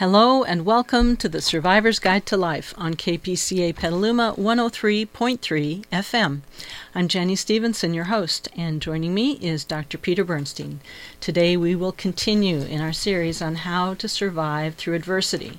Hello and welcome to the Survivor's Guide to Life on KPCA Petaluma 103.3 FM. I'm Jenny Stevenson, your host, and joining me is Dr. Peter Bernstein. Today we will continue in our series on how to survive through adversity.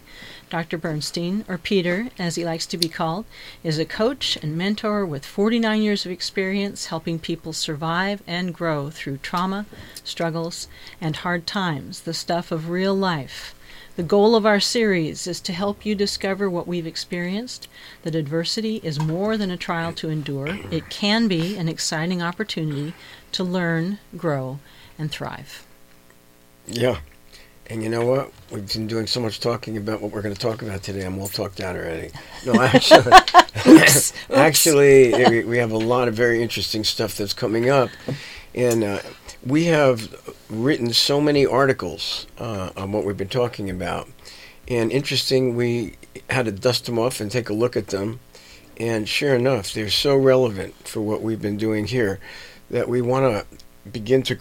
Dr. Bernstein, or Peter as he likes to be called, is a coach and mentor with 49 years of experience helping people survive and grow through trauma, struggles, and hard times, the stuff of real life. The goal of our series is to help you discover what we've experienced that adversity is more than a trial to endure, it can be an exciting opportunity to learn, grow, and thrive. Yeah. And you know what? We've been doing so much talking about what we're going to talk about today. I'm all talked out already. No, actually, Oops. actually, we have a lot of very interesting stuff that's coming up, and uh, we have written so many articles uh, on what we've been talking about. And interesting, we had to dust them off and take a look at them. And sure enough, they're so relevant for what we've been doing here that we want to begin to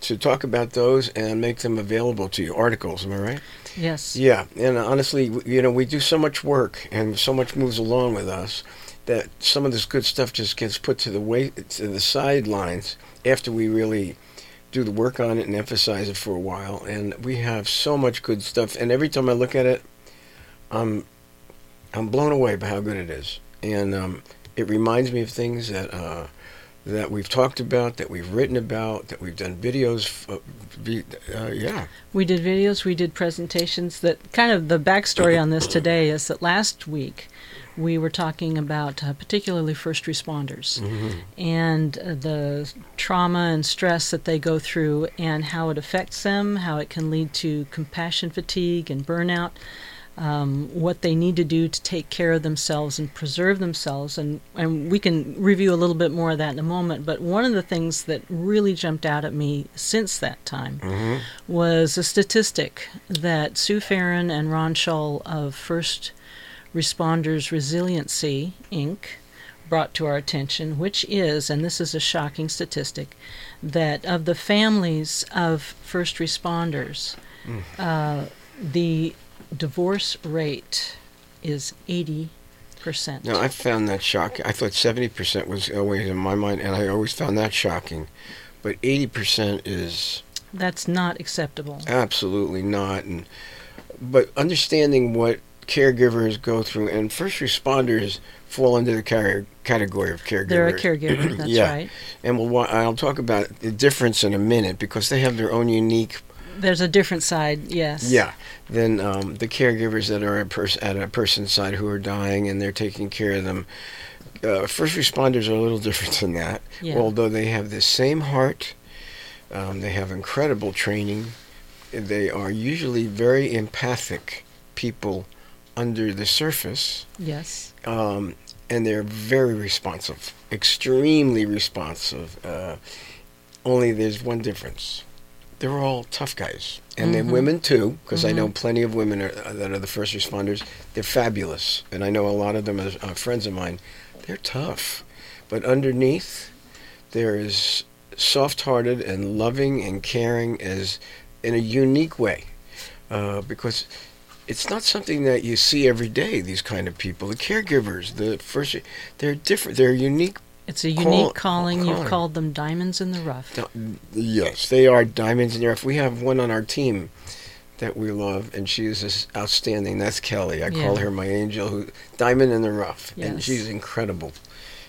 to talk about those and make them available to you. Articles, am I right? Yes. Yeah, and honestly, you know, we do so much work and so much moves along with us that some of this good stuff just gets put to the way to the sidelines after we really do the work on it and emphasize it for a while. And we have so much good stuff. And every time I look at it, I'm I'm blown away by how good it is. And um, it reminds me of things that uh, that we've talked about, that we've written about, that we've done videos. Uh, yeah. We did videos, we did presentations. That kind of the backstory on this today is that last week we were talking about uh, particularly first responders Mm-hmm. and uh, the trauma and stress that they go through and how it affects them, how it can lead to compassion fatigue and burnout. Um, what they need to do to take care of themselves and preserve themselves. And, and we can review a little bit more of that in a moment. But one of the things that really jumped out at me since that time Mm-hmm. was a statistic that Sue Farren and Ron Schull of First Responders Resiliency, Inc., brought to our attention, which is, and this is a shocking statistic, that of the families of first responders, uh, the divorce rate is 80%. No, I found that shocking. I thought 70% was always in my mind, and I always found that shocking. But 80% is That's not acceptable. absolutely not. And But understanding what caregivers go through, and first responders fall under the car- category of caregiver. They're a caregiver, that's Yeah. right. And we'll, wa- I'll talk about the difference in a minute because they have their own unique There's a different side, yes. Yeah, than um, the caregivers that are a pers- at a person's side who are dying and they're taking care of them. Uh, first responders are a little different than that, Yeah. although they have the same heart. Um, they have incredible training. They are usually very empathic people under the surface, Yes. um, and they're very responsive, extremely responsive. Uh, only there's one difference. They're all tough guys, and then Mhm. women too, because I know Mhm. plenty of women are, uh, that are the first responders. They're fabulous, and I know a lot of them are uh, friends of mine. They're tough, but underneath, there is soft-hearted and loving and caring as in a unique way, uh, because it's not something that you see every day. These kind of people, the caregivers, the first, they're different. They're unique. It's a Call- unique calling. You've called them diamonds in the rough. Yes, they are diamonds in the rough. We have one on our team that we love, and she is outstanding. That's Kelly. I call her my angel, who diamond in the rough, and she's incredible.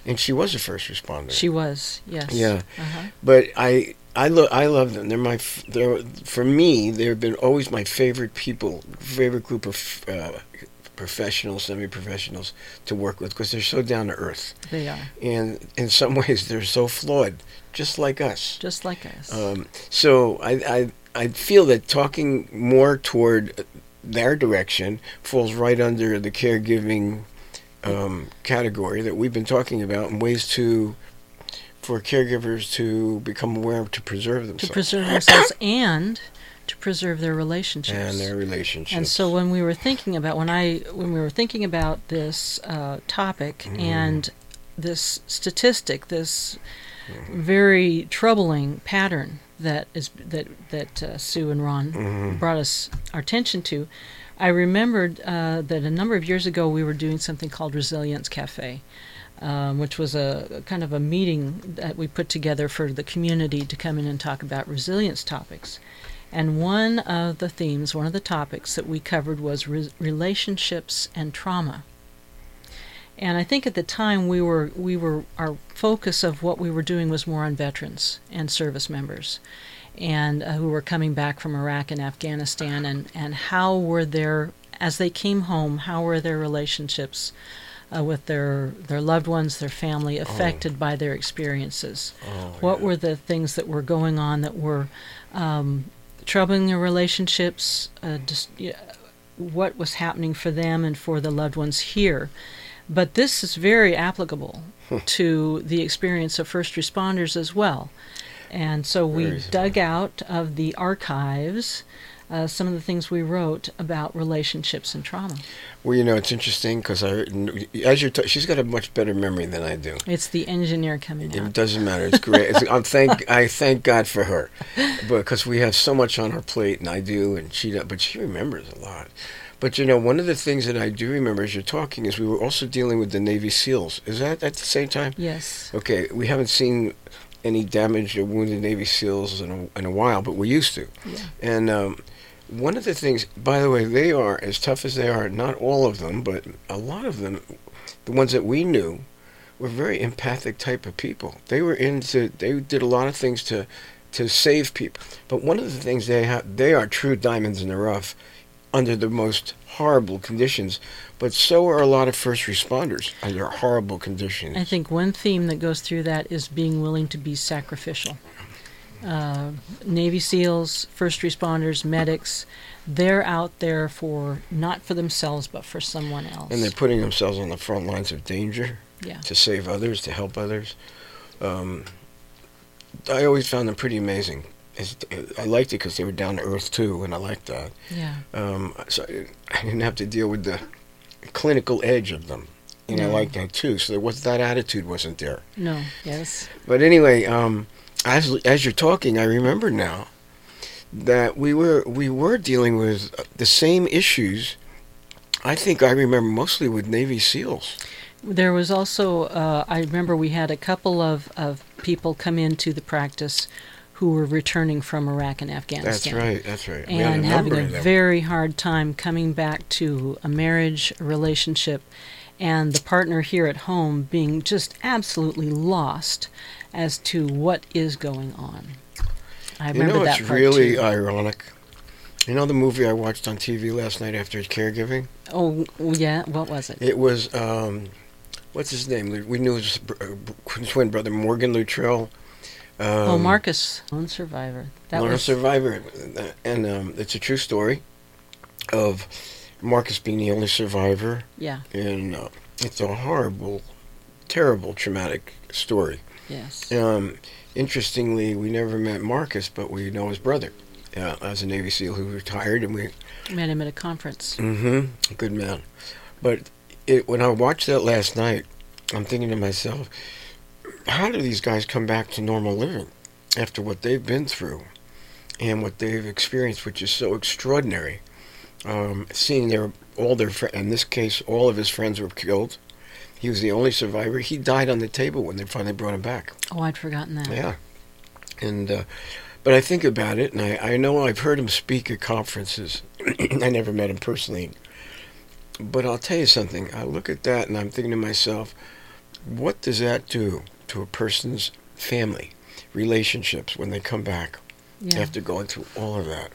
And she was a first responder. She was, yes. Yeah. Uh-huh. But I I lo- I love them. They're my f- they're for me. They've been always my favorite people, favorite group of uh, professionals, semi-professionals to work with because they're so down to earth, They are, and in some ways they're so flawed, just like us. just like us. Um, so I, I I feel that talking more toward their direction falls right under the caregiving um, category that we've been talking about and ways to for caregivers to become aware to preserve themselves. to preserve themselves and to preserve their relationships. and their relationships. And so when we were thinking about when I when we were thinking about this uh, topic Mm. and this statistic, this very troubling pattern that is that that uh, Sue and Ron Mhm. brought us our attention to, I remembered uh, that a number of years ago we were doing something called Resilience Cafe, um, which was a, kind of a meeting that we put together for the community to come in and talk about resilience topics. And one of the themes, one of the topics that we covered was re- relationships and trauma. And I think at the time we were we were our focus of what we were doing was more on veterans and service members, and uh, who were coming back from Iraq and Afghanistan, and and how were their as they came home, how were their relationships uh, with their their loved ones, their family, affected oh. by their experiences? Oh, what yeah. were the things that were going on that were um, troubling their relationships? Uh, just, what was happening for them and for the loved ones here? But this is very applicable hmm. to the experience of first responders as well. And so we dug out of the archives uh, some of the things we wrote about relationships and trauma. Well, you know, it's interesting because I, as you're, t- she's got a much better memory than I do. It's the engineer coming out. It doesn't matter. It's great. It's, I'm thank, I thank God for her, because we have so much on our plate, and I do, and she, does, but she remembers a lot. But you know, one of the things that I do remember as you're talking is we were also dealing with the Navy SEALs. Is that at the same time? Yes. Okay, we haven't seen any damaged or wounded Navy SEALs in a, in a while, but we used to. Yeah. And um, one of the things, by the way, they are as tough as they are. Not all of them, but a lot of them, the ones that we knew, were very empathic type of people. They were into. They did a lot of things to to save people. But one of the things they have, they are true diamonds in the rough under the most horrible conditions, but so are a lot of first responders under horrible conditions. I think one theme that goes through that is being willing to be sacrificial. Uh, Navy SEALs, first responders, medics, they're out there for not for themselves but for someone else. And they're putting themselves on the front lines of danger yeah. to save others, to help others. Um, I always found them pretty amazing. I liked it because they were down to earth too, and I liked that. Yeah. Um, so I didn't have to deal with the clinical edge of them, and no. I liked that too. So there was that attitude wasn't there. No. Yes. But anyway, um, as as you're talking, I remember now that we were we were dealing with the same issues. I think I remember mostly with Navy SEALs. There was also uh, I remember we had a couple of, of people come into the practice who were returning from Iraq and Afghanistan. That's right. That's right. And having a very hard time coming back to a marriage, relationship, and the partner here at home being just absolutely lost as to what is going on. I remember you know, that it's really too. ironic. You know the movie I watched on TV last night after caregiving? Oh, yeah. What was it? It was, um, what's his name? We knew his uh, twin brother, Morgan Luttrell um, oh, Marcus, lone survivor. That lone was... survivor, and um, it's a true story of Marcus being the only survivor. Yeah. And uh, it's a horrible, terrible, traumatic story. Yes. Um, interestingly, we never met Marcus, but we know his brother uh, as a Navy SEAL who retired, and we met him at a conference. Mm-hmm. Good man. But it, when I watched that last night, I'm thinking to myself, how do these guys come back to normal living after what they've been through and what they've experienced, which is so extraordinary? Um, seeing their all their fr- in this case, all of his friends were killed. He was the only survivor. He died on the table when they finally brought him back. Oh, I'd forgotten that. Yeah, and uh, but I think about it, and I, I know I've heard him speak at conferences. I never met him personally, but I'll tell you something. I look at that and I'm thinking to myself, what does that do to a person's family, relationships when they come back yeah. after going through all of that.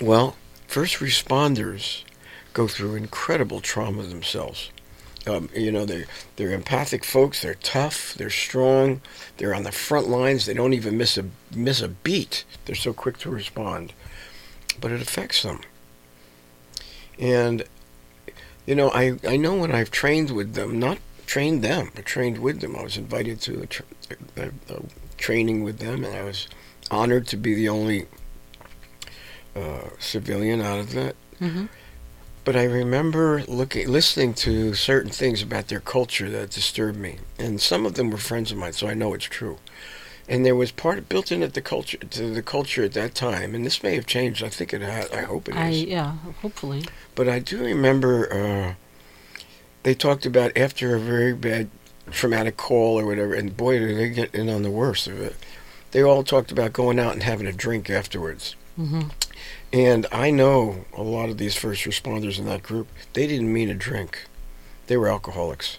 Well, first responders go through incredible trauma themselves. Um, you know, they're, they're empathic folks. They're tough. They're strong. They're on the front lines. They don't even miss a miss a beat. They're so quick to respond, but it affects them. And you know, I I know when I've trained with them, not trained them. I trained with them. I was invited to a, tra- a, a training with them, and I was honored to be the only uh, civilian out of that. Mm-hmm. But I remember looking, listening to certain things about their culture that disturbed me, and some of them were friends of mine, so I know it's true. and there was part built in at the culture to the culture at that time, and this may have changed. I think it has. I hope it I is. yeah, hopefully. But I do remember uh, they talked about after a very bad traumatic call or whatever, and boy, did they get in on the worst of it. They all talked about going out and having a drink afterwards. hmm And I know a lot of these first responders in that group, they didn't mean a drink. They were alcoholics.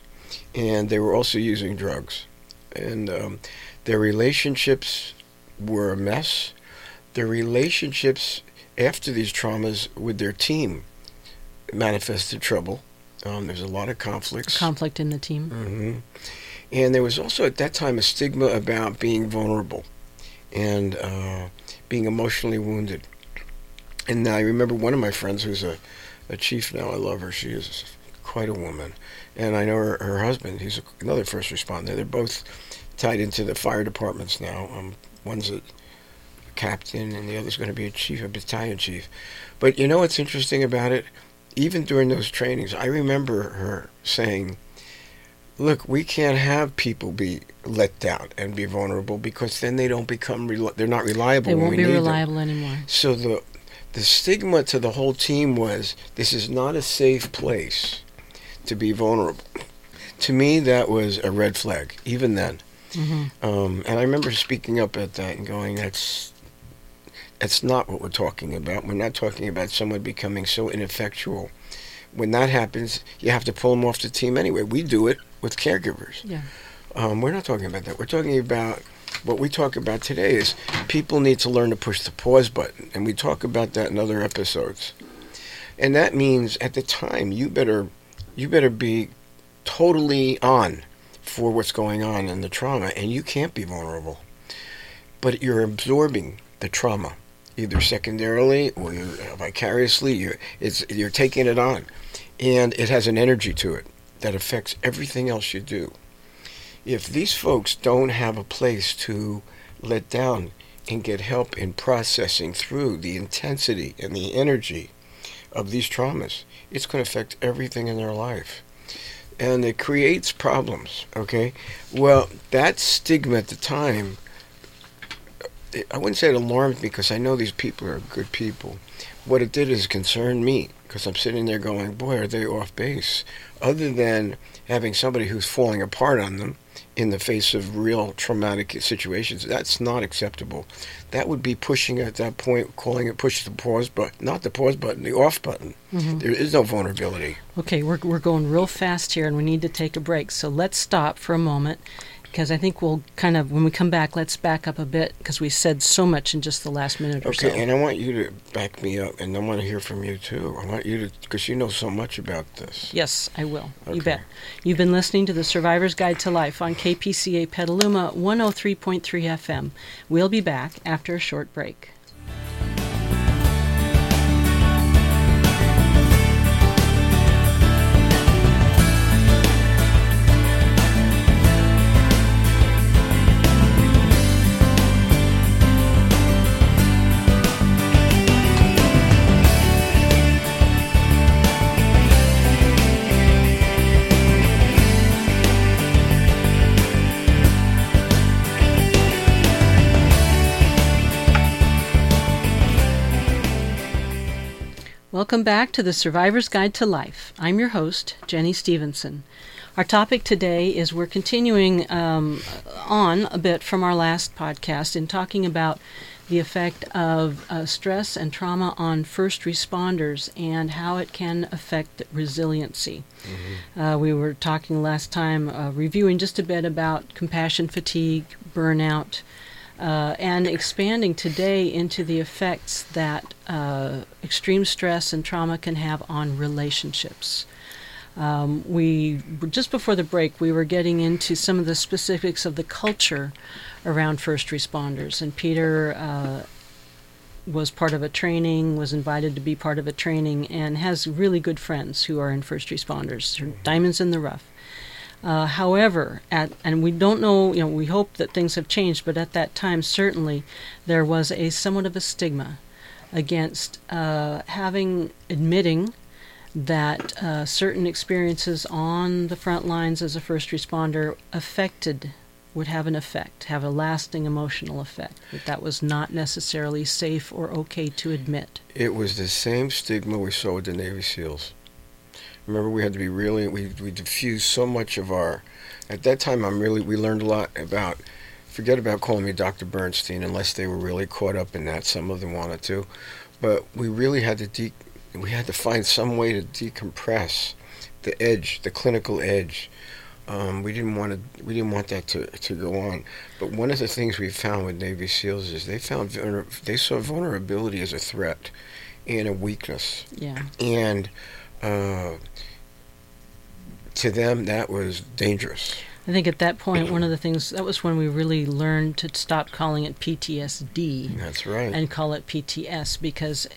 And they were also using drugs. And um, their relationships were a mess. Their relationships after these traumas with their team manifested trouble. Um, there's a lot of conflicts. Conflict in the team. hmm And there was also at that time a stigma about being vulnerable and uh, being emotionally wounded. And I remember one of my friends who's a, a chief now. I love her. She is quite a woman. And I know her, her husband. He's a, another first responder. They're both tied into the fire departments now. Um, one's a captain, and the other's going to be a chief, a battalion chief. But you know what's interesting about it? Even during those trainings, I remember her saying, "Look, we can't have people be let down and be vulnerable because then they don't become they're not reliable They won't we be need them." reliable anymore. So the the stigma to the whole team was this is not a safe place to be vulnerable. To me, that was a red flag, even then. hmm Um, and I remember speaking up at that and going, "That's that's not what we're talking about. We're not talking about someone becoming so ineffectual. When that happens, you have to pull them off the team anyway. We do it with caregivers. Yeah. Um, we're not talking about that. We're talking about what we talk about today is people need to learn to push the pause button, and we talk about that in other episodes. And that means at the time you better you better be totally on for what's going on in the trauma, and you can't be vulnerable. But you're absorbing the trauma, either secondarily or you're vicariously. You're it's you're taking it on, and it has an energy to it that affects everything else you do if these folks don't have a place to let down and get help in processing through the intensity and the energy of these traumas, it's going to affect everything in their life. And it creates problems, okay? Well, that stigma at the time, I wouldn't say it alarmed me because I know these people are good people. What it did is concern me because I'm sitting there going, boy, are they off base? Other than having somebody who's falling apart on them in the face of real traumatic situations, that's not acceptable. That would be pushing at that point, calling it push the pause button, not the pause button, the off button. hmm There is no vulnerability. Okay, we're, we're going real fast here and we need to take a break. So let's stop for a moment because I think we'll kind of, when we come back, let's back up a bit because we said so much in just the last minute or Okay, so. Okay, and I want you to back me up, and I want to hear from you too. I want you to, because you know so much about this. Yes, I will. You bet. You've been listening to the Survivor's Guide to Life on KPCA Petaluma 103.3 FM. We'll be back after a short break. Welcome back to the Survivor's Guide to Life. I'm your host, Jenny Stevenson. Our topic today is we're continuing um, on a bit from our last podcast in talking about the effect of uh, stress and trauma on first responders and how it can affect resiliency. Uh, we were talking last time, uh, reviewing just a bit about compassion fatigue, burnout, uh, and expanding today into the effects that uh, extreme stress and trauma can have on relationships. Um, we just before the break, we were getting into some of the specifics of the culture around first responders, and Peter uh, was part of a training, was invited to be part of a training, and has really good friends who are in first responders. Diamonds in the rough. Uh, however, at and we don't know, you know, we hope that things have changed, but at that time, certainly, there was a somewhat of a stigma against uh, having admitting that uh, certain experiences on the front lines as a first responder affected would have an effect, have a lasting emotional effect, that that was not necessarily safe or okay to admit. It was the same stigma we saw with the Navy SEALs. Remember, we had to be really, we, we diffused so much of our, at that time, I'm really, we learned a lot about, forget about calling me Dr. Bernstein unless they were really caught up in that. Some of them wanted to. But we really had to, de- we had to find some way to decompress the edge, the clinical edge um, we didn't want to. We didn't want that to, to go on. But one of the things we found with Navy SEALs is they found vulner- they saw vulnerability as a threat and a weakness. Yeah. And uh, to them, that was dangerous. I think at that point, one of the things that was when we really learned to stop calling it PTSD. That's right. And call it PTS because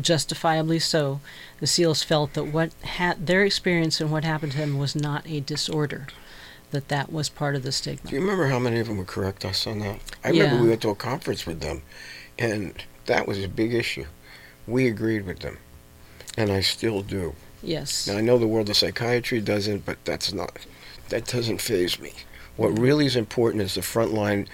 justifiably so, the SEALs felt that what had their experience and what happened to them was not a disorder that that was part of the stigma. Do you remember how many of them would correct us on that? I remember Yeah. we went to a conference with them, and that was a big issue. We agreed with them, and I still do. Yes. Now I know the world of psychiatry doesn't, but that's not that doesn't faze me. What really is important is the frontline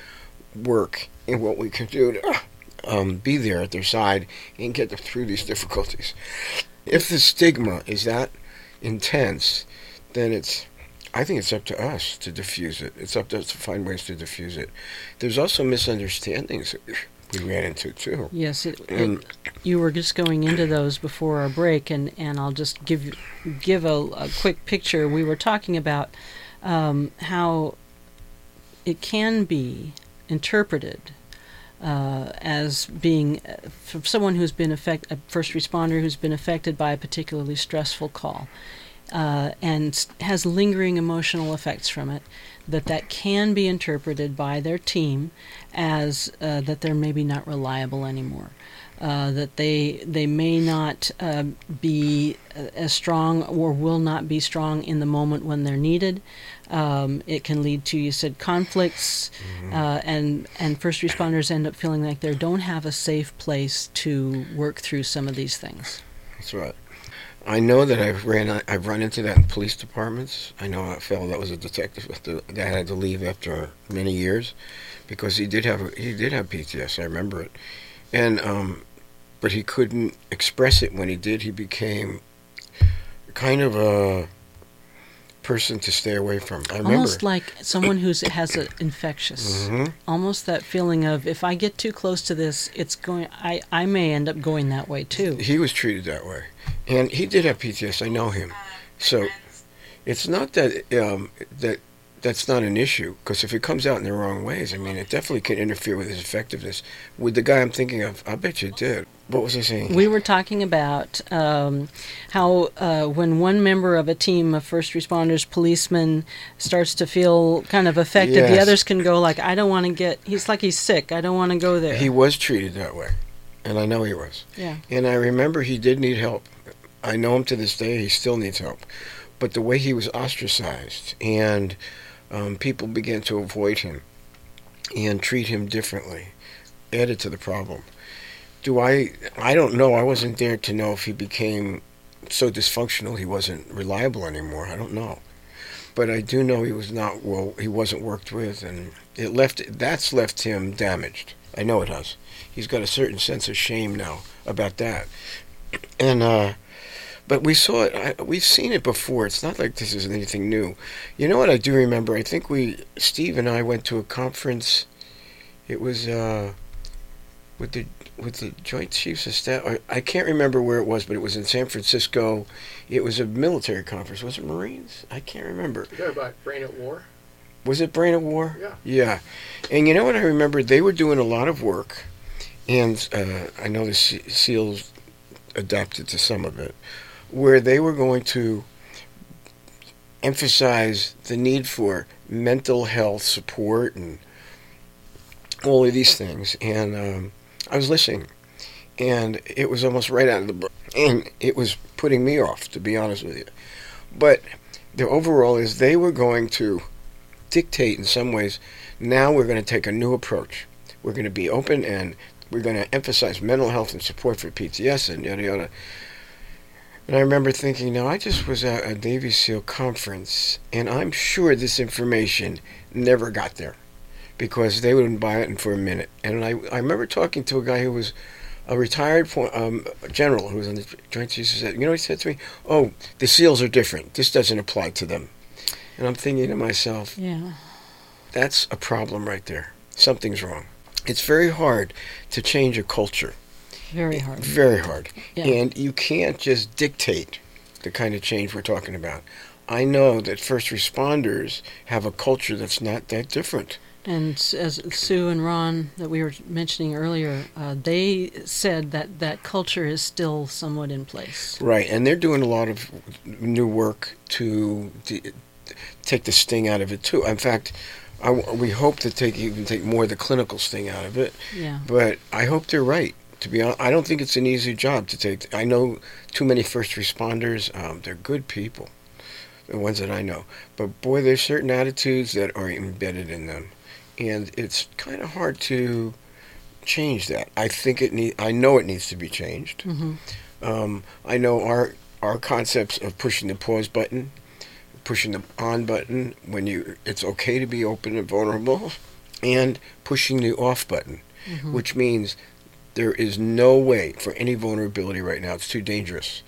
work and what we can do to um, be there at their side and get them through these difficulties. If the stigma is that intense, then it's I think it's up to us to diffuse it. It's up to us to find ways to diffuse it. There's also misunderstandings we ran into too. Yes, it, And- it, you were just going into those before our break, and, and I'll just give give a, a quick picture. We were talking about um, how it can be interpreted uh, as being uh, from someone who's been affect, a first responder who's been affected by a particularly stressful call. Uh, and has lingering emotional effects from it, that that can be interpreted by their team as uh, that they're maybe not reliable anymore, uh, that they they may not uh, be as strong or will not be strong in the moment when they're needed. Um, it can lead to you said conflicts, uh, and and first responders end up feeling like they don't have a safe place to work through some of these things. That's right. I know that I've ran I've run into that in police departments. I know a fellow that was a detective that had to leave after many years because he did have he did have PTS. I remember it, and um, but he couldn't express it when he did. He became kind of a person to stay away from. I remember. Almost like someone who has an infectious. Mhm. Almost that feeling of if I get too close to this, it's going. I I may end up going that way too. He was treated that way, and he did have PTS. I know him, so it's not that um, that that's not an issue because if it comes out in the wrong ways, I mean, it definitely can interfere with his effectiveness. With the guy I'm thinking of, I bet you it did. What was I saying? We were talking about um, how uh, when one member of a team of first responders, policemen, starts to feel kind of affected, the others can go like, "I don't want to get." He's like he's sick. I don't want to go there. he was treated that way, and I know he was. yeah. And I remember he did need help. I know him to this day. He still needs help, but the way he was ostracized and um, people began to avoid him and treat him differently added to the problem. Do I? I don't know. I wasn't there to know if he became so dysfunctional he wasn't reliable anymore. I don't know, but I do know he was not well. He wasn't worked with, and it left. That's left him damaged. I know it has. He's got a certain sense of shame now about that, and uh, but we saw it. I, we've seen it before. It's not like this is anything new. You know what I do remember? I think we, Steve and I, went to a conference. It was uh, with the with the Joint Chiefs of Staff. I, I can't remember where it was, but it was in San Francisco. It was a military conference. Was it Marines? I can't remember. About Brain at War? Was it Brain of War? Yeah. Yeah. And you know what I remember? They were doing a lot of work, and uh, I know the SEALs adapted to some of it, where they were going to emphasize the need for mental health support and all of these things. And um, I was listening, and it was almost right out of the book, and it was putting me off, to be honest with you. But the overall is they were going to dictate in some ways. Now we're going to take a new approach. We're going to be open and we're going to emphasize mental health and support for PTS and yada yada. And I remember thinking, now I just was at a Navy SEAL conference, and I'm sure this information never got there. because they wouldn't buy it for a minute. And I, I remember talking to a guy who was a retired um, general who was on the Joint Chiefs. Said, you know, he said to me, "Oh, the SEALs are different. This doesn't apply to them." And I'm thinking to myself, yeah, that's a problem right there. Something's wrong. It's very hard to change a culture. Very hard. Very hard. Yeah. And you can't just dictate the kind of change we're talking about. I know that first responders have a culture that's not that different. And as Sue and Ron that we were mentioning earlier, uh, they said that that culture is still somewhat in place. Right, and they're doing a lot of new work to d- take the sting out of it too. In fact, I, we hope to take even take more of the clinical sting out of it. Yeah. But I hope they're right. To be honest, I don't think it's an easy job to take. I know too many first responders. Um, they're good people, the ones that I know. But boy, there's certain attitudes that are embedded in them, and it's kind of hard to change that. I think it need. I know it needs to be changed. hmm Um, I know our our concepts of pushing the pause button, pushing the on button when you it's okay to be open and vulnerable, and pushing the off button, hmm which means there is no way for any vulnerability right now. It's too dangerous.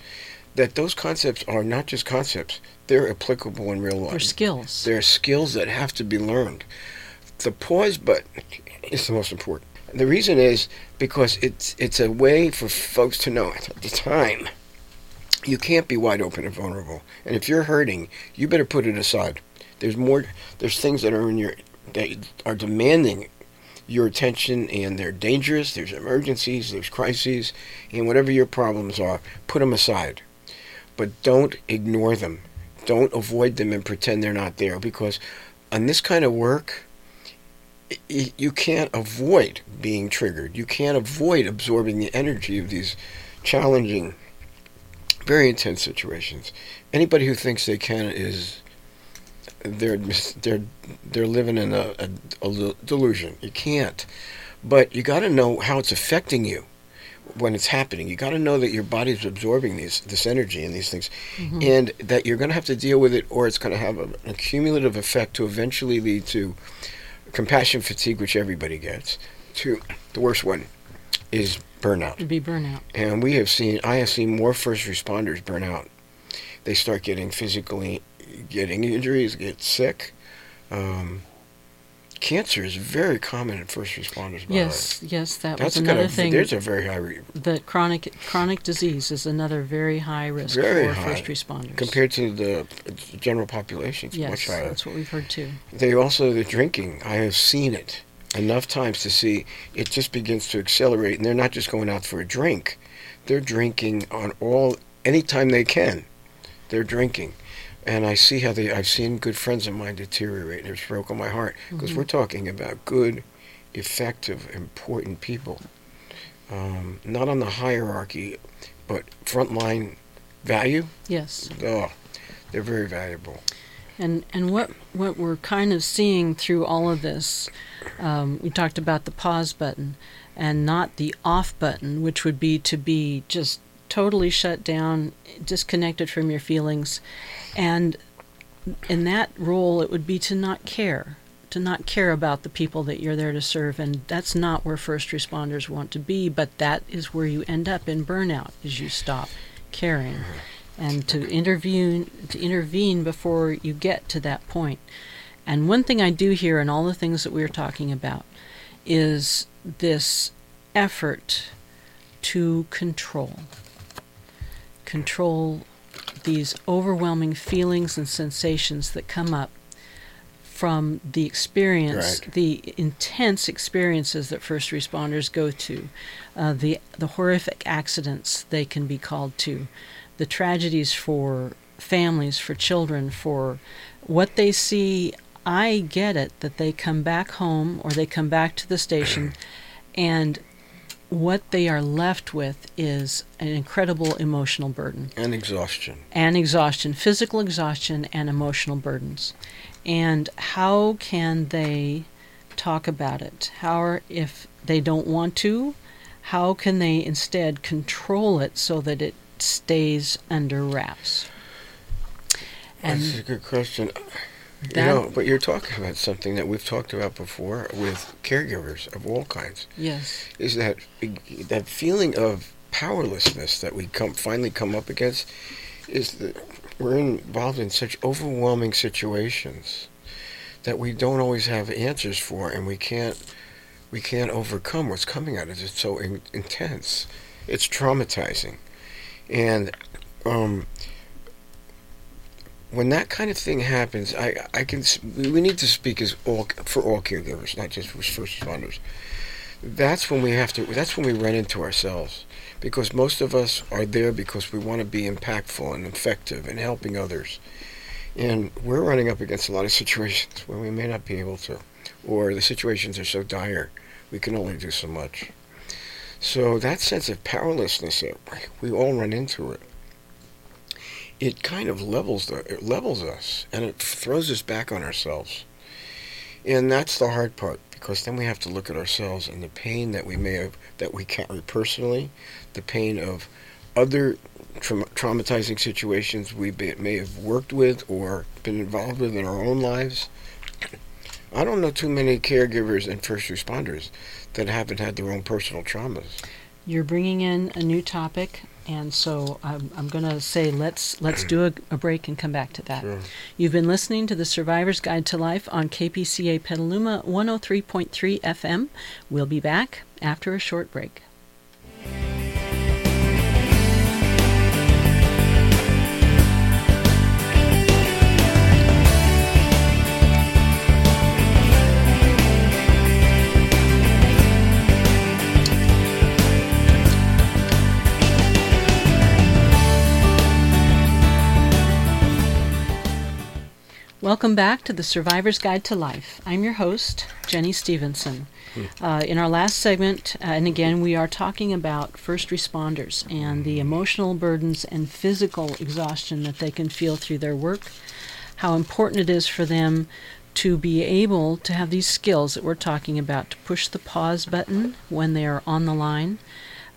That those concepts are not just concepts; they're applicable in real life. They're skills. They're skills that have to be learned. The pause button is the most important. The reason is because it's it's a way for folks to know at the time you can't be wide open and vulnerable. And if you're hurting, you better put it aside. There's more. There's things that are in your that are demanding your attention, and they're dangerous. There's emergencies. There's crises, and whatever your problems are, put them aside. But don't ignore them. Don't avoid them and pretend they're not there because on this kind of work, you can't avoid being triggered. You can't avoid absorbing the energy of these challenging, very intense situations. Anybody who thinks they can is they're they're they're living in a, a, a delusion. You can't, but you got to know how it's affecting you when it's happening. You got to know that your body's absorbing these this energy and these things, Mhm. and that you're going to have to deal with it, or it's going to have a, an accumulative effect to eventually lead to compassion fatigue, which everybody gets. To the worst one is burnout. It'd be burnout. And we have seen, I have seen more first responders burn out. They start getting physically, getting injuries, get sick. Um, cancer is very common in first responders. By Yes, yes, that that's was another a, thing. There's a very high re- that chronic chronic disease is another very high risk Very for high. first responders. compared to the general population. It's yes, much higher. that's what we've heard too. They also the drinking. I have seen it enough times to see it just begins to accelerate, and they're not just going out for a drink; they're drinking on all anytime they can. They're drinking, and I see how they. I've seen good friends of mine deteriorate, and it's broken my heart because Mhm. we're talking about good, effective, important people. Um, not on the hierarchy, but frontline value. Yes, Oh, they're very valuable. and and what what we're kind of seeing through all of this, um, we talked about the pause button, and not the off button, which would be to be just totally shut down, disconnected from your feelings, and in that role, it would be to not care, to not care about the people that you're there to serve, and that's not where first responders want to be. But that is where you end up in burnout, is you stop caring, mm-hmm. and to intervene, to intervene before you get to that point. And one thing I do hear in all the things that we are talking about is this effort to control. Control these overwhelming feelings and sensations that come up from the experience, Right. the intense experiences that first responders go to, uh, the the horrific accidents they can be called to, the tragedies for families, for children, for what they see. I get it that they come back home or they come back to the station, and what they are left with is an incredible emotional burden And exhaustion. and exhaustion, physical exhaustion and emotional burdens. And how can they talk about it? How are, if they don't want to, how can they instead control it so that it stays under wraps? That's a good question. You know, but you're talking about something that we've talked about before with caregivers of all kinds. Yes. Is that that feeling of powerlessness that we come finally come up against? Is that we're involved in such overwhelming situations that we don't always have answers for, and we can't we can't overcome what's coming at us. It's so in, intense. It's traumatizing, and um, when that kind of thing happens, I I can we need to speak as all for all caregivers, not just for first responders. That's when we have to. That's when we run into ourselves, because most of us are there because we want to be impactful and effective in helping others, and we're running up against a lot of situations where we may not be able to, or the situations are so dire we can only do so much. So that sense of powerlessness we all run into it it kind of levels the it levels us and it throws us back on ourselves. And that's the hard part because then we have to look at ourselves and the pain that we may have that we carry personally, the pain of other trauma traumatizing situations we be, may have worked with or been involved with in our own lives. I don't know too many caregivers and first responders that haven't had their own personal traumas. You're bringing in a new topic, and so I'm, I'm going to say let's let's do a, a break and come back to that. Sure. You've been listening to the Survivor's Guide to Life on KPCA Petaluma 103.3 FM. We'll be back after a short break. Welcome back to the Survivor's Guide to Life. I'm your host, Jenny Stevenson. Uh, in our last segment, uh, and again, we are talking about first responders and the emotional burdens and physical exhaustion that they can feel through their work, how important it is for them to be able to have these skills that we're talking about to push the pause button when they are on the line.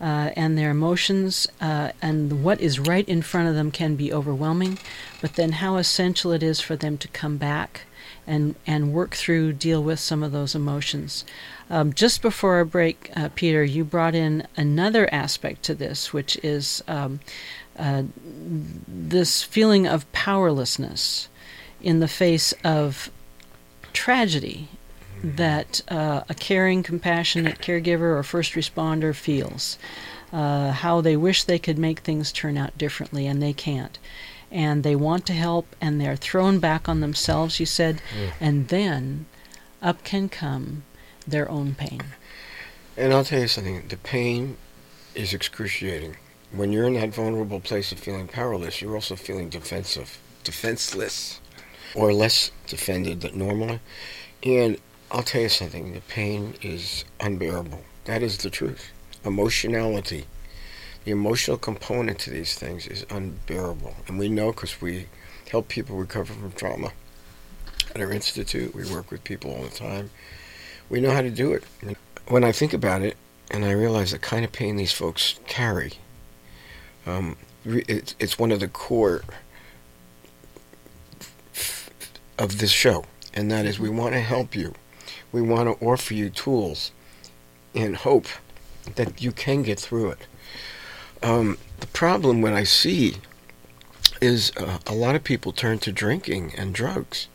Uh, and their emotions uh, and what is right in front of them can be overwhelming, but then how essential it is for them to come back and, and work through, deal with some of those emotions. Um, just before our break, uh, Peter, you brought in another aspect to this, which is um, uh, this feeling of powerlessness in the face of tragedy that uh, a caring, compassionate caregiver or first responder feels. Uh, how they wish they could make things turn out differently, and they can't. And they want to help, and they're thrown back on themselves, you said, and then up can come their own pain. And I'll tell you something, the pain is excruciating. When you're in that vulnerable place of feeling powerless, you're also feeling defensive, defenseless, or less defended than normally. And I'll tell you something, the pain is unbearable. That is the truth. Emotionality, the emotional component to these things is unbearable. And we know because we help people recover from trauma. At our institute, we work with people all the time. We know how to do it. When I think about it, and I realize the kind of pain these folks carry, um, it's, it's one of the core of this show, and that is we want to help you. We want to offer you tools and hope that you can get through it. Um, the problem what I see is uh, a lot of people turn to drinking and drugs,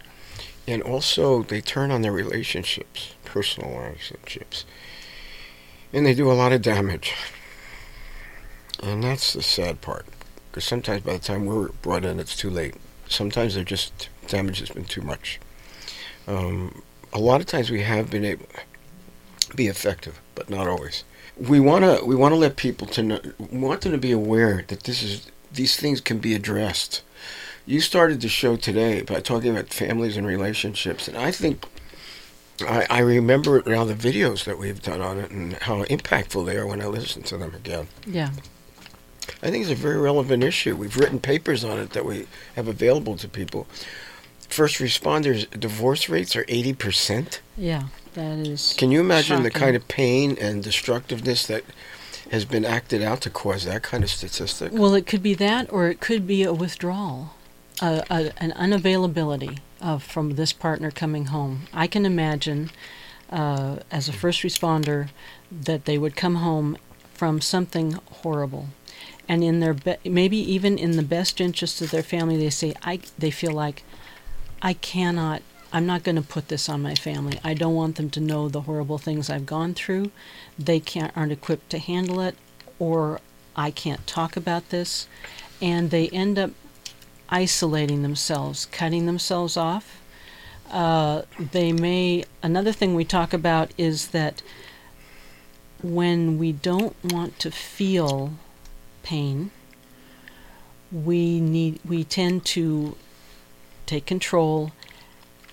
and also they turn on their relationships, personal relationships, and they do a lot of damage. And that's the sad part, because sometimes by the time we're brought in, it's too late. Sometimes they're just damage has been too much. Um, a lot of times we have been able to be effective, but not always. We want to we want to let people to know, we want them to be aware that this is these things can be addressed. You started the show today by talking about families and relationships, and I think I, I remember now the videos that we've done on it and how impactful they are when I listen to them again. Yeah. I think it's a very relevant issue. We've written papers on it that we have available to people. First responders divorce rates are 80%. Yeah. That is. Can you imagine the kind of pain and destructiveness that has been acted out to cause that kind of statistic? Well, it could be that, or it could be a withdrawal, a, a, an unavailability of from this partner coming home. I can imagine uh, as a first responder that they would come home from something horrible. And in their be- maybe even in the best interest of their family, they say I they feel like I cannot I'm not going to put this on my family. I don't want them to know the horrible things I've gone through. They can't aren't equipped to handle it, or I can't talk about this, and they end up isolating themselves, cutting themselves off. Uh, they may another thing we talk about is that when we don't want to feel pain, we need we tend to take control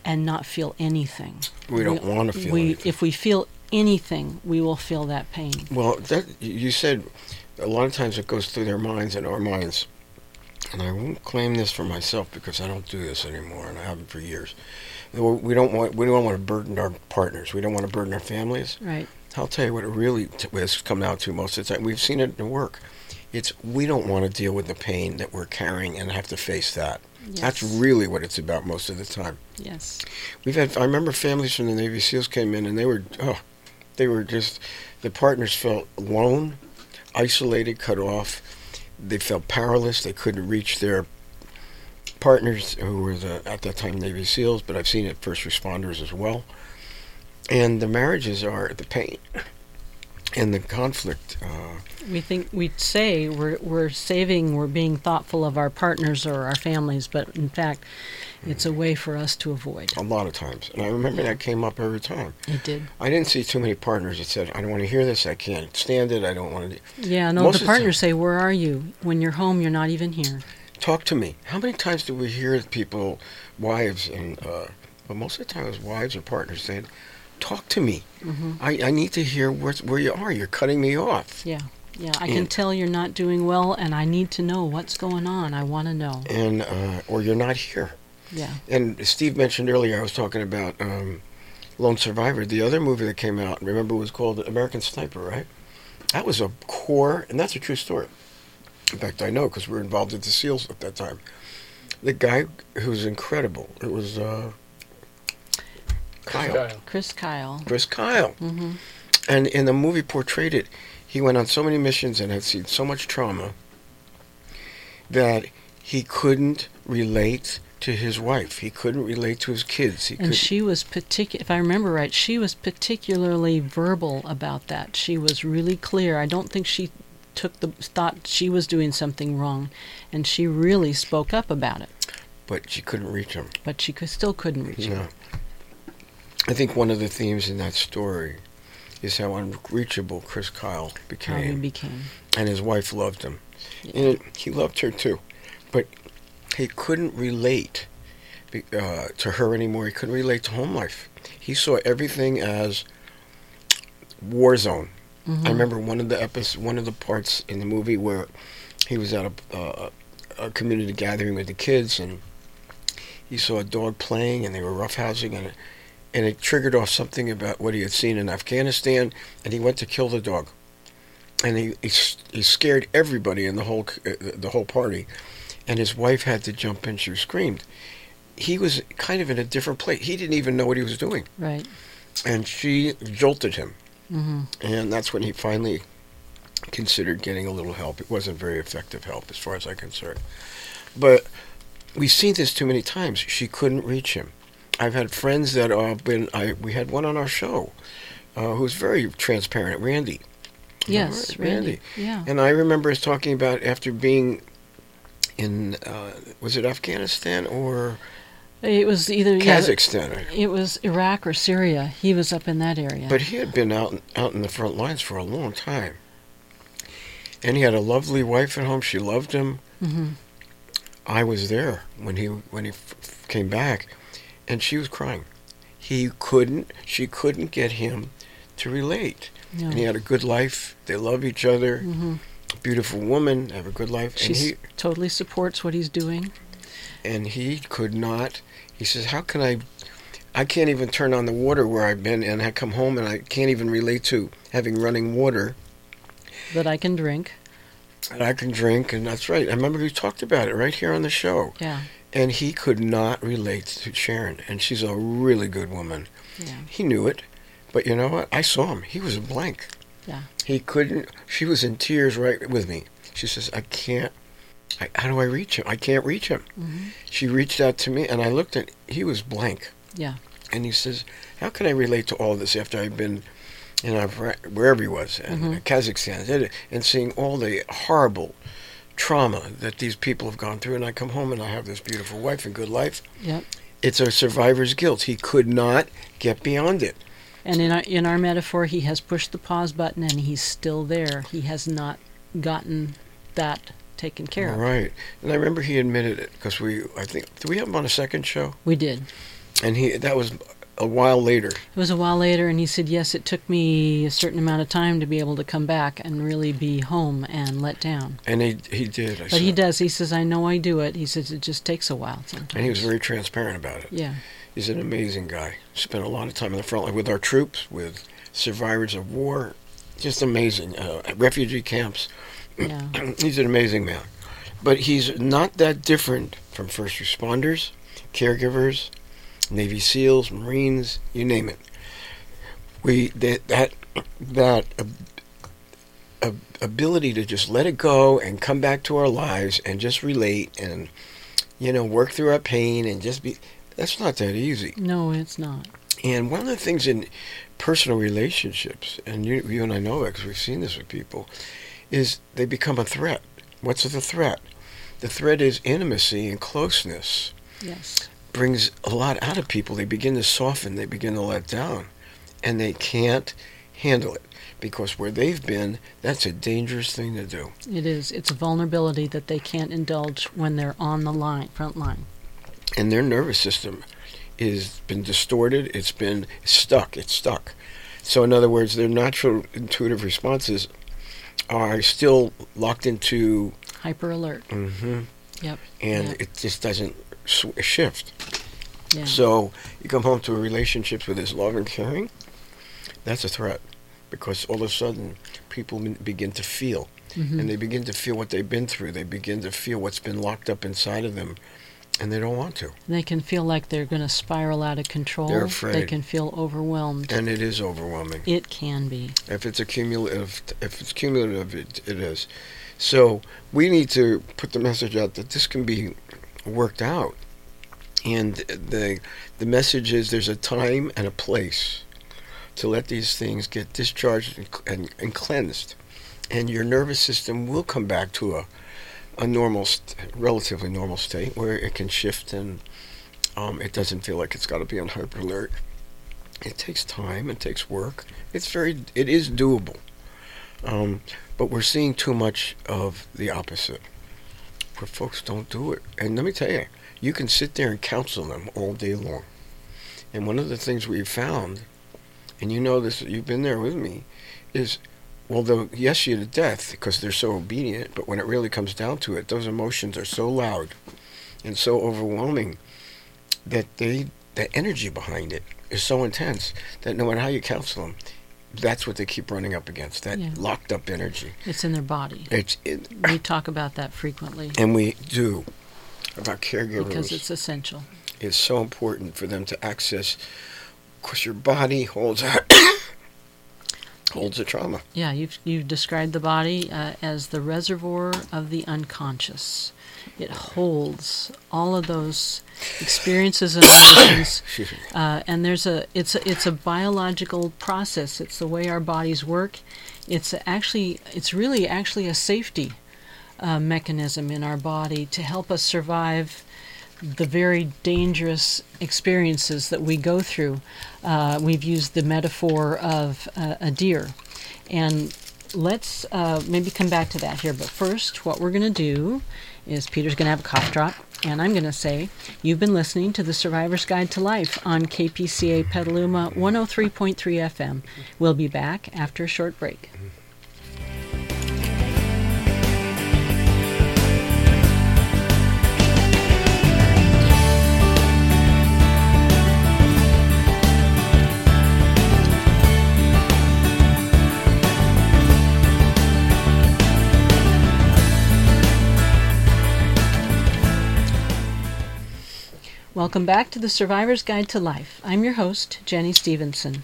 and not feel anything. We don't want to feel we, anything. If we feel anything, we will feel that pain. Well, that you said a lot of times it goes through their minds and our minds. And I won't claim this for myself because I don't do this anymore, and I haven't for years. We don't want we don't want to burden our partners. We don't want to burden our families. Right. I'll tell you what it really t- has come out to most of the time. We've seen it in work. It's we don't want to deal with the pain that we're carrying and have to face that. That's really what it's about most of the time. Yes. We've had I remember families from the Navy SEALs came in and they were oh they were just the partners felt alone, isolated, cut off. They felt powerless. They couldn't reach their partners who were the at that time Navy SEALs, but I've seen it first responders as well. And the marriages are the pain and the conflict. Uh, We think we'd say we're we're saving, we're being thoughtful of our partners or our families, but in fact, it's a way for us to avoid. a lot of times, and I remember that came up every time. It did. I didn't see too many partners that said, "I don't want to hear this. I can't stand it. I don't want to." Yeah. No, Most the of the partners say, "Where are you? When you're home, you're not even here." talk to me. How many times do we hear people, wives, and uh, but most of the time it's wives or partners saying, "Talk to me. hmm I, I need to hear where where you are. You're cutting me off." Yeah. Yeah. I can tell you're not doing well, and I need to know what's going on. I want to know. And uh, or you're not here. Yeah. And Steve mentioned earlier, I was talking about um, Lone Survivor. The other movie that came out, remember, it was called American Sniper, right? That was a core, and that's a true story. In fact, I know because we were involved with the SEALs at that time. The guy who was incredible. It was uh, Kyle. Kyle. Chris Kyle. Chris Kyle. hmm And in the movie portrayed it, he went on so many missions and had seen so much trauma that he couldn't relate to his wife. He couldn't relate to his kids. He And could, she was particular. If I remember right, she was particularly verbal about that. She was really clear. I don't think she took the thought she was doing something wrong, and she really spoke up about it. but she couldn't reach him. But she could, still couldn't reach him. I think one of the themes in that story is how unreachable Chris Kyle became, became. and his wife loved him, Yeah. and he loved her too, but he couldn't relate uh, to her anymore. He couldn't relate to home life. He saw everything as war zone. Mhm. I remember one of the episodes, one of the parts in the movie where he was at a, uh, a community gathering with the kids, and he saw a dog playing, and they were roughhousing, and and it triggered off something about what he had seen in Afghanistan, and he went to kill the dog, and he he, he scared everybody in the whole uh, the whole party, and his wife had to jump in. She screamed. He was kind of in a different place. He didn't even know what he was doing, Right. and she jolted him. hmm And that's when he finally considered getting a little help. It wasn't very effective help, as far as I'm concerned. But we've seen this too many times. She couldn't reach him. I've had friends that have been. I we had one on our show, uh, who's very transparent, Randy. Yes, Randy. Randy. Yeah. And I remember us talking about after being in uh, was it Afghanistan or It was either yeah, Kazakhstan? It was Iraq or Syria. He was up in that area. But he had been out out in the front lines for a long time, and he had a lovely wife at home. She loved him. hmm I was there when he when he f- came back, and she was crying. He couldn't. She couldn't get him to relate. No. And he had a good life. They love each other. hmm Beautiful woman. Have a good life. She he totally supports what he's doing. and he could not. He says, "How can I? I can't even turn on the water where I've been, and I come home and I can't even relate to having running water." that I can drink. that I can drink, and that's right. I remember we talked about it right here on the show. Yeah. And he could not relate to Sharon, and she's a really good woman. Yeah. He knew it, but you know what? I saw him. He was a blank. Yeah. He couldn't. She was in tears right with me. She says, "I can't. I, how do I reach him? I can't reach him." hmm She reached out to me, and I looked at. He was blank, Yeah. and he says, "How can I relate to all this after I've been, you know, wherever he was, and Mhm. Kazakhstan, and- and seeing all the horrible." Trauma that these people have gone through, and I come home and I have this beautiful wife and good life. Yep. It's a survivor's guilt. He could not get beyond it. And in our in our metaphor, he has pushed the pause button, and he's still there. He has not gotten that taken care of. Right. And I remember he admitted it because we, I think, did we have him on a second show? We did. And he, that was a while later. It was a while later, and he said, "Yes, it took me a certain amount of time to be able to come back and really be home and let down." And he, he did. I But he does. He says, "I know I do it." He says, "It just takes a while sometimes." And he was very transparent about it. yeah. He's an amazing guy. Spent a lot of time in the front line with our troops, with survivors of war. Just amazing. Uh, refugee camps. Yeah. he's an amazing man. But he's not that different from first responders, caregivers, Navy SEALs, Marines, you name it. We that that that ab- ab- ability to just let it go and come back to our lives and just relate and you know work through our pain and just be that's not that easy. No, it's not. And one of the things in personal relationships, and you, you and I know it because we've seen this with people, is they become a threat. What's the threat? The threat is intimacy and closeness. Yes. Brings a lot out of people. They begin to soften, they begin to let down, and they can't handle it because where they've been, that's a dangerous thing to do. It is. It's a vulnerability that they can't indulge when they're on the line, front line. And their nervous system is been distorted. It's been stuck. It's stuck. So in other words, their natural intuitive responses are still locked into, Hyper alert. Mm-hmm. Yep. and Yeah. it just doesn't shift. Yeah. So you come home to a relationship with this love and caring. That's a threat, because all of a sudden people begin to feel, Mhm. and they begin to feel what they've been through. They begin to feel what's been locked up inside of them, and they don't want to. They can feel like they're going to spiral out of control. They're afraid. They can feel overwhelmed. And it is overwhelming. It can be. If it's a cumulative, if it's cumulative, it, it is. So we need to put the message out that this can be worked out, and the the message is there's a time and a place to let these things get discharged and, and, and cleansed, and your nervous system will come back to a a normal, st- relatively normal state where it can shift and um, it doesn't feel like it's got to be on hyper alert. It takes time. It takes work. It's very. It is doable. Um, but we're seeing too much of the opposite, where folks don't do it. And let me tell you, you can sit there and counsel them all day long. And one of the things we've found, and you know this, you've been there with me, is well, they'll yes you to death because they're so obedient, but when it really comes down to it, those emotions are so loud and so overwhelming that they the energy behind it is so intense that no matter how you counsel them, that's what they keep running up against that Yeah. locked up energy. It's in their body. It's it, We talk about that frequently and we do about caregivers. because it's essential. it's so important for them to access. Of course, your body holds holds a trauma. Yeah, you've you've described the body uh, as the reservoir of the unconscious. It holds all of those experiences and emotions, uh, and there's a it's a, it's a biological process. It's the way our bodies work. It's actually it's really actually a safety uh, mechanism in our body to help us survive the very dangerous experiences that we go through. Uh, we've used the metaphor of uh, a deer. And let's uh, maybe come back to that here. But first, what we're going to do is Peter's going to have a cough drop. And I'm going to say, you've been listening to the Survivor's Guide to Life on KPCA Petaluma 103.3 FM. We'll be back after a short break. Welcome back to the Survivor's Guide to Life. I'm your host, Jenny Stevenson.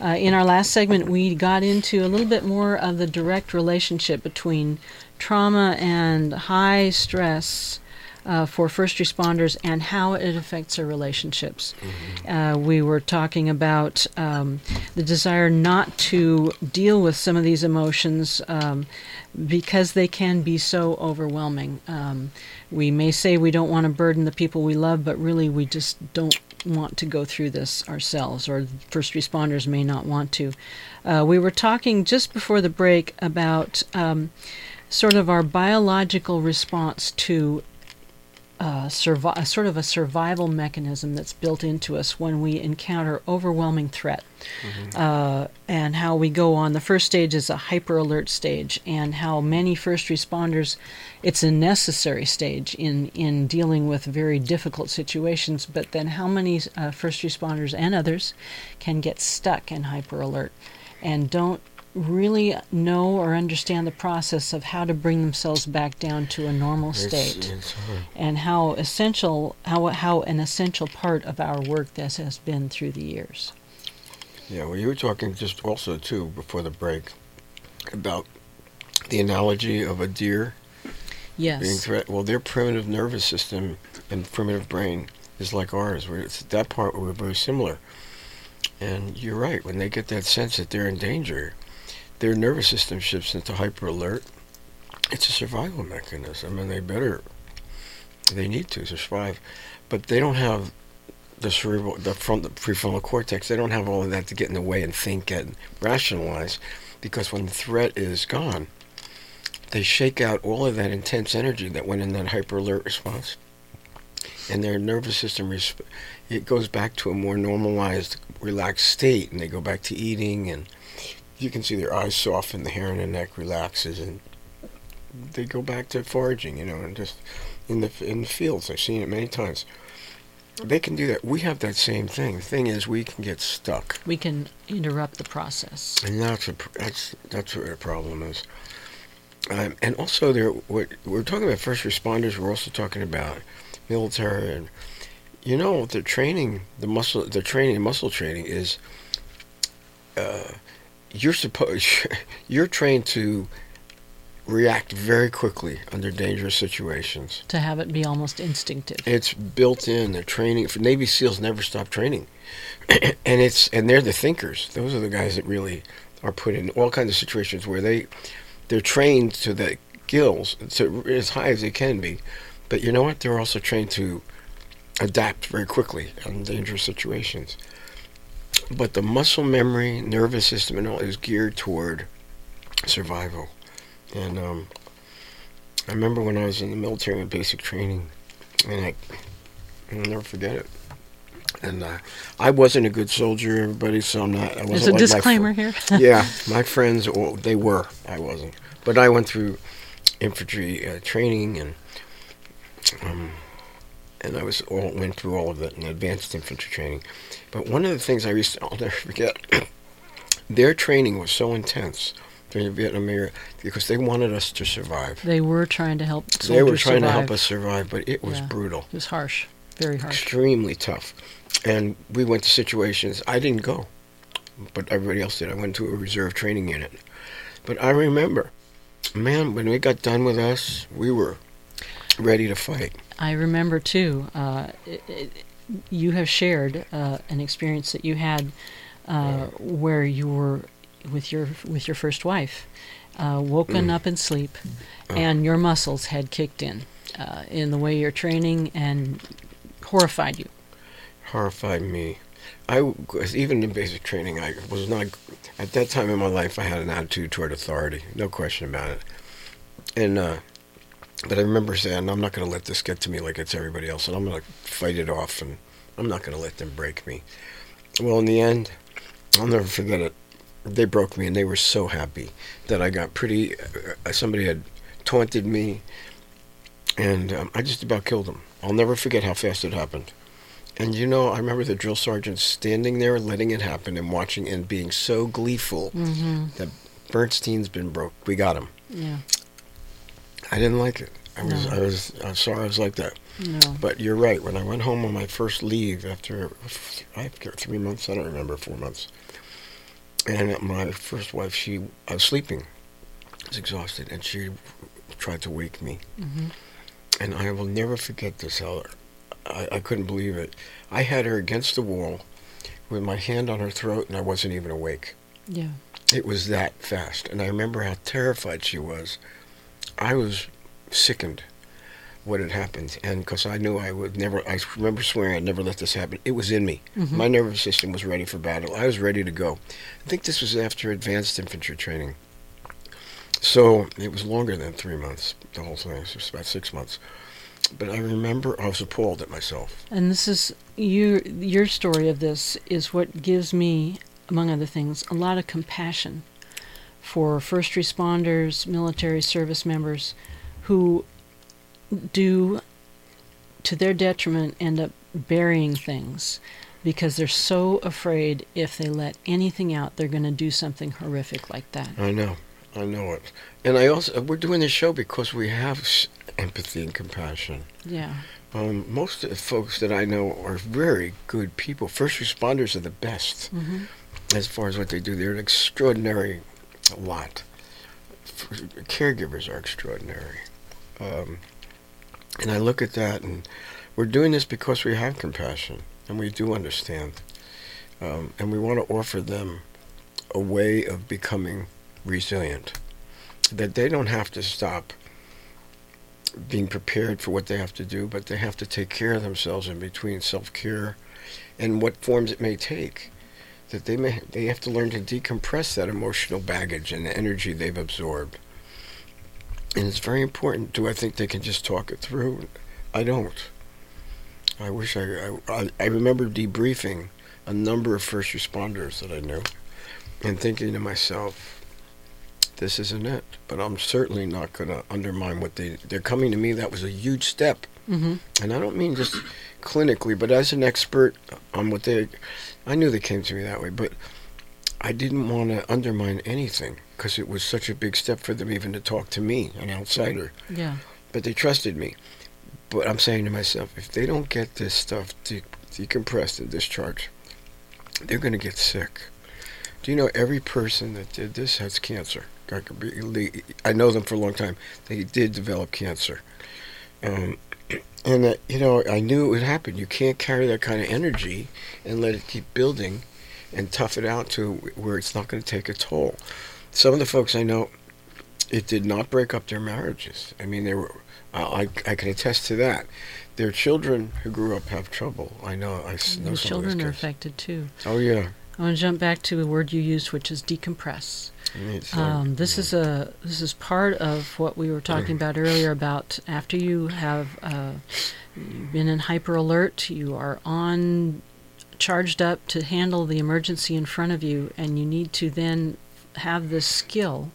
Uh, in our last segment, we got into a little bit more of the direct relationship between trauma and high stress uh, for first responders and how it affects their relationships. Mm-hmm. Uh, we were talking about um, the desire not to deal with some of these emotions um, because they can be so overwhelming. Um, we may say we don't want to burden the people we love, but really we just don't want to go through this ourselves, or first responders may not want to. Uh, we were talking just before the break about um, sort of our biological response to uh, survi- sort of a survival mechanism that's built into us when we encounter overwhelming threat. Mm-hmm. Uh, and how we go on. The first stage is a hyper alert stage, and how many first responders, it's a necessary stage in, in dealing with very difficult situations, but then how many uh, first responders and others can get stuck in hyper alert and don't really know or understand the process of how to bring themselves back down to a normal state it's, it's and how essential how how an essential part of our work this has been through the years. Yeah well you were talking just also too before the break about the analogy of a deer yes. being threat well their primitive nervous system and primitive brain is like ours. Where it's that part where we're very similar. And you're right when they get that sense that they're in danger their nervous system shifts into hyper alert. It's a survival mechanism, and they better, they need to survive, but they don't have the cerebral, the front, the prefrontal cortex. They don't have all of that to get in the way and think and rationalize, because when the threat is gone, they shake out all of that intense energy that went in that hyper alert response, and their nervous system resp- it goes back to a more normalized, relaxed state, and they go back to eating and you can see their eyes soften, the hair on the neck relaxes, and they go back to foraging, you know, and just in the in the fields. I've seen it many times. They can do that. We have that same thing. The thing is, we can get stuck. We can interrupt the process, and that's a, that's that's what the problem is. Um, and also, there, what we're talking about first responders. We're also talking about military, and you know, the training, the muscle, the training, muscle training is. Uh, you're supposed you're trained to react very quickly under dangerous situations. To have it be almost instinctive. It's built in. The training for Navy SEALs never stop training, and it's and they're the thinkers. Those are the guys that really are put in all kinds of situations where they they're trained to the gills, to as high as they can be. But you know what? They're also trained to adapt very quickly in dangerous situations but the muscle memory, nervous system, and all is geared toward survival. And um, I remember when I was in the military in basic training, and I, I'll never forget it. And uh, I wasn't a good soldier, everybody, so I'm not. I wasn't There's a like disclaimer fr- here. yeah, my friends, well, they were. I wasn't. But I went through infantry uh, training and. Um, and I was all went through all of it in advanced infantry training. But one of the things I used to, I'll never forget, their training was so intense during the Vietnam era because they wanted us to survive. They were trying to help. They were trying survive. to help us survive, but it was Yeah. brutal, It was harsh, very harsh. extremely tough. And we went to situations I didn't go, but everybody else did. I went to a reserve training unit. But I remember, man, when we got done with us, we were ready to fight. I remember too. Uh, it, it, you have shared uh, an experience that you had uh, where you were with your with your first wife, uh, woken Mm. up in sleep, Oh. and your muscles had kicked in, uh, in the way you're training and horrified you. horrified me. I was even in basic training. I was not at that time in my life. I had an attitude toward authority, no question about it. And uh, but I remember saying, "I'm not going to let this get to me like it's everybody else, and I'm going to fight it off, and I'm not going to let them break me." Well, in the end, I'll never forget it. They broke me, and they were so happy that I got pretty. Uh, somebody had taunted me, and um, I just about killed them. I'll never forget how fast it happened. And you know, I remember the drill sergeant standing there, letting it happen, and watching, and being so gleeful Mm-hmm. that Bernstein's been broke. We got him. Yeah. I didn't like it. I was, No. I was, I'm sorry I was like that. No. But you're right. When I went home on my first leave after I forget, three months, I don't remember, four months. And my first wife, she, I was sleeping, I was exhausted, and she tried to wake me. hmm And I will never forget this, Heller. I, I couldn't believe it. I had her against the wall with my hand on her throat, and I wasn't even awake. Yeah. It was that fast. And I remember how terrified she was. I was sickened what had happened. And because I knew I would never, I remember swearing I'd never let this happen. It was in me. Mhm. My nervous system was ready for battle. I was ready to go. I think this was after advanced infantry training. So it was longer than three months, the whole thing. It was about six months. But I remember I was appalled at myself. And this is your your story of this is what gives me, among other things, a lot of compassion for first responders, military service members, who do, to their detriment, end up burying things because they're so afraid if they let anything out, they're going to do something horrific like that. I know. I know it. And I also, we're doing this show because we have empathy and compassion. Yeah. Um, most of the folks that I know are very good people. First responders are the best hmm as far as what they do. They're an extraordinary lot. F- Caregivers are extraordinary. Um, and I look at that, and we're doing this because we have compassion and we do understand. Um, and we want to offer them a way of becoming resilient. That they don't have to stop being prepared for what they have to do, but they have to take care of themselves in between self care and what forms it may take. That they may they have to learn to decompress that emotional baggage and the energy they've absorbed. And it's very important. Do I think they can just talk it through? I don't. I wish I I, I- remember debriefing a number of first responders that I knew and thinking to myself, this isn't it. But I'm certainly not going to undermine what they they're coming to me. That was a huge step, hmm and I don't mean just clinically, but as an expert on what they. I knew they came to me that way, but I didn't want to undermine anything because it was such a big step for them even to talk to me, an outsider. Yeah. But they trusted me. But I'm saying to myself, if they don't get this stuff de- decompressed and discharged, they're going to get sick. Do you know every person that did this has cancer? I could be- I know them for a long time. They did develop cancer. Um, and that, you know, I knew it would happen. You can't carry that kind of energy and let it keep building and tough it out to where it's not going to take a toll. Some of the folks I know, it did not break up their marriages. I mean, they were. I, I can attest to that. Their children who grew up have trouble. I know. i know The some of children are affected too. Oh yeah. I want to jump back to a word you used, which is decompress. Um, this is a this is part of what we were talking about earlier about after you have uh, you've been in hyper alert, you are on charged up to handle the emergency in front of you, and you need to then have this skill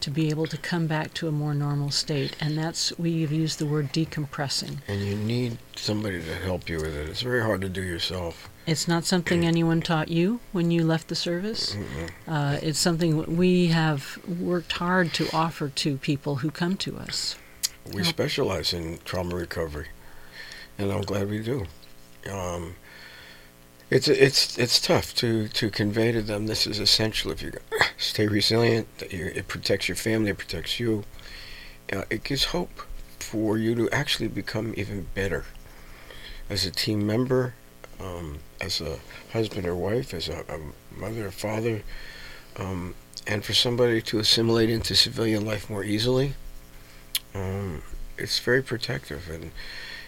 to be able to come back to a more normal state. And that's we've used the word decompressing. and you need somebody to help you with it. It's very hard to do yourself. It's not something anyone taught you when you left the service. Uh, it's something we have worked hard to offer to people who come to us. We Yep. specialize in trauma recovery, and I'm glad we do. Um, it's it's it's tough to, to convey to them this is essential if you stay resilient. That you, it protects your family, it protects you. Uh, it gives hope for you to actually become even better as a team member, um, as a husband or wife, as a, a mother or father, um, and for somebody to assimilate into civilian life more easily. Um, it's very protective, and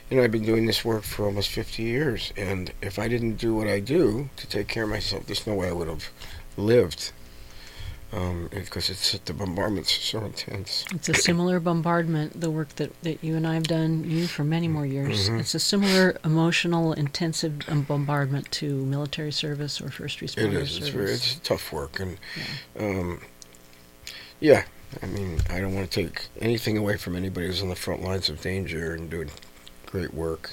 you know I've been doing this work for almost 50 years, and if I didn't do what I do to take care of myself, there's no way I would have lived. Um, because it's the bombardments are so intense. It's a similar bombardment, the work that, that you and I have done, you for many more years. Mhm. It's a similar emotional, intensive um, bombardment to military service or first responder It is. service. It's very. It's tough work, and Yeah. um, yeah. I mean, I don't want to take anything away from anybody who's on the front lines of danger and doing great work,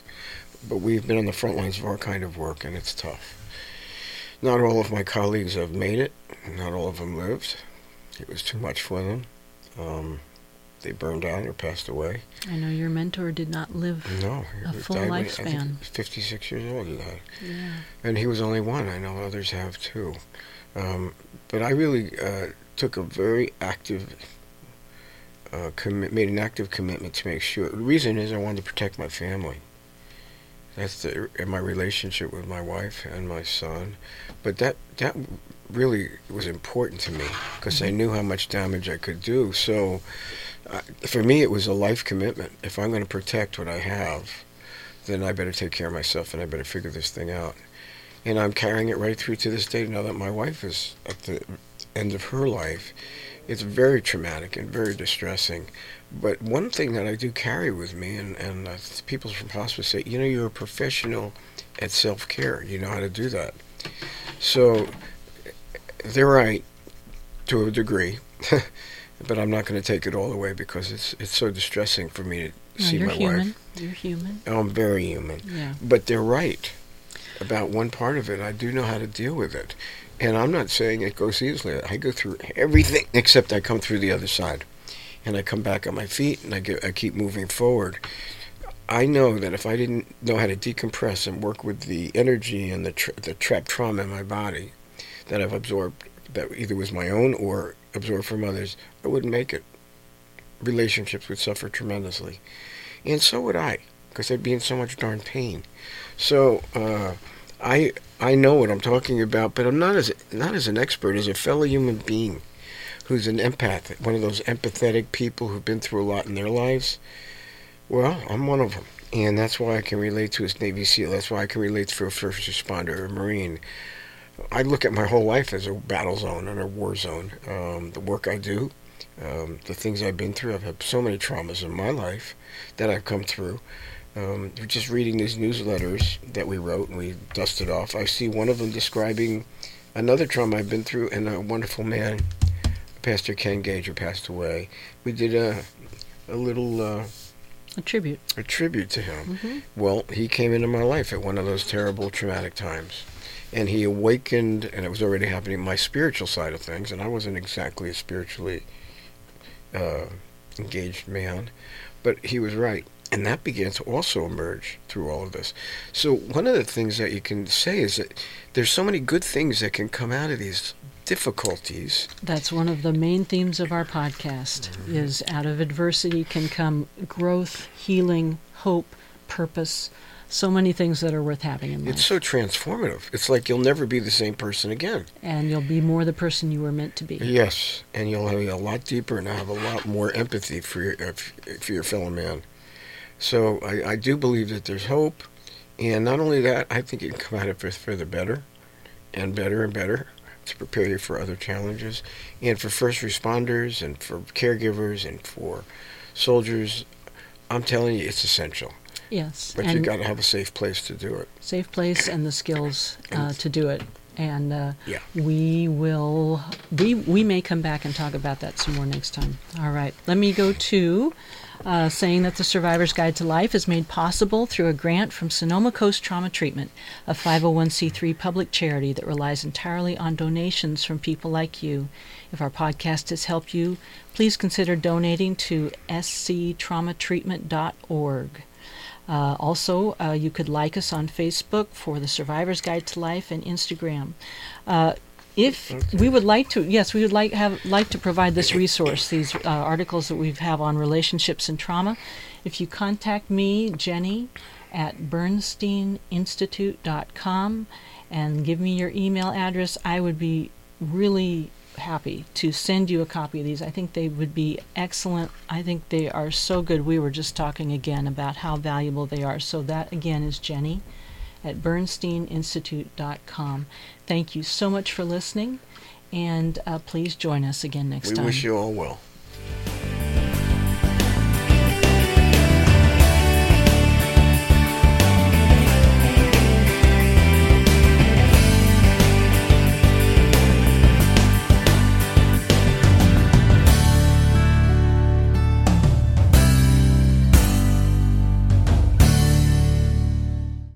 but we've been on the front lines of our kind of work, and it's tough. Not all of my colleagues have made it. Not all of them lived. It was too much for them. Um, they burned out or passed away. I know your mentor did not live No, a full died when- I think lifespan. he was 56 years old. He died. Yeah. and he was only one. I know others have too. Um, but I really uh, took a very active, uh, commi- made an active commitment to make sure. The reason is I wanted to protect my family. That's the and my relationship with my wife and my son. But that that really was important to me because I knew how much damage I could do. So uh, for me, it was a life commitment. If I'm going to protect what I have, then I better take care of myself and I better figure this thing out and I'm carrying it right through to this day now that my wife is at the end of her life. It's very traumatic and very distressing. But one thing that I do carry with me, and, and uh, people from hospice say, you know, you're a professional at self care. You know how to do that. So they're right to a degree. but I'm not going to take it all away because it's it's so distressing for me to No, see my human. wife. You're human. I'm very human. Yeah. But they're right about one part of it. I do know how to deal with it. And I'm not saying it goes easily. I go through everything except I come through the other side. And I come back on my feet and I, get, I keep moving forward. I know that if I didn't know how to decompress and work with the energy and the, tra- the trapped trauma in my body that I've absorbed, that either was my own or absorbed from others, I wouldn't make it. Relationships would suffer tremendously. And so would I, because I'd be in so much darn pain. So uh, I I know what I'm talking about, but I'm not as not as an expert as a fellow human being who's an empath, one of those empathetic people who've been through a lot in their lives. Well, I'm one of them, and that's why I can relate to a Navy SEAL. That's why I can relate to a first responder or a Marine. I look at my whole life as a battle zone and a war zone. Um, the work I do, um, the things I've been through. I've had so many traumas in my life that I've come through. Um, just reading these newsletters that we wrote and we dusted off, I see one of them describing another trauma I've been through, and a wonderful man, Pastor Ken Gager passed away. We did a a little uh, A tribute. a tribute to him. hmm Well, he came into my life at one of those terrible traumatic times. And he awakened, and it was already happening, my spiritual side of things, and I wasn't exactly a spiritually uh, engaged man, but he was right. And that began to also emerge through all of this. So, one of the things that you can say is that there's so many good things that can come out of these difficulties. That's one of the main themes of our podcast is out of adversity can come growth, healing, hope, purpose, so many things that are worth having in life. It's so transformative. It's like you'll never be the same person again. and you'll be more the person you were meant to be. Yes, and you'll have a lot deeper and have a lot more empathy for your uh, for your fellow man. So I, I do believe that there's hope, and not only that, I think you can come at it for, for the better, and better and better to prepare you for other challenges, and for first responders and for caregivers and for soldiers. I'm telling you, it's essential, Yes. but you've got to have a safe place to do it. safe place and the skills uh, to do it. And uh, Yeah. we will we we may come back and talk about that some more next time. All right. Let me go to uh, saying that the Survivor's Guide to Life is made possible through a grant from Sonoma Coast Trauma Treatment, a 501c3 public charity that relies entirely on donations from people like you. If our podcast has helped you, please consider donating to sctraumatreatment.org. Uh, also, uh, you could like us on Facebook for the Survivor's Guide to Life and Instagram. Uh, if we would like to, yes, we would like have like to provide this resource, these uh, articles that we have on relationships and trauma. If you contact me, Jenny, at bernsteininstitute.com, and give me your email address, I would be really happy to send you a copy of these. I think they would be excellent. I think they are so good. We were just talking again about how valuable they are. So that again is Jenny at bernsteininstitute.com. Thank you so much for listening, and uh, please join us again next we time. We wish you all well.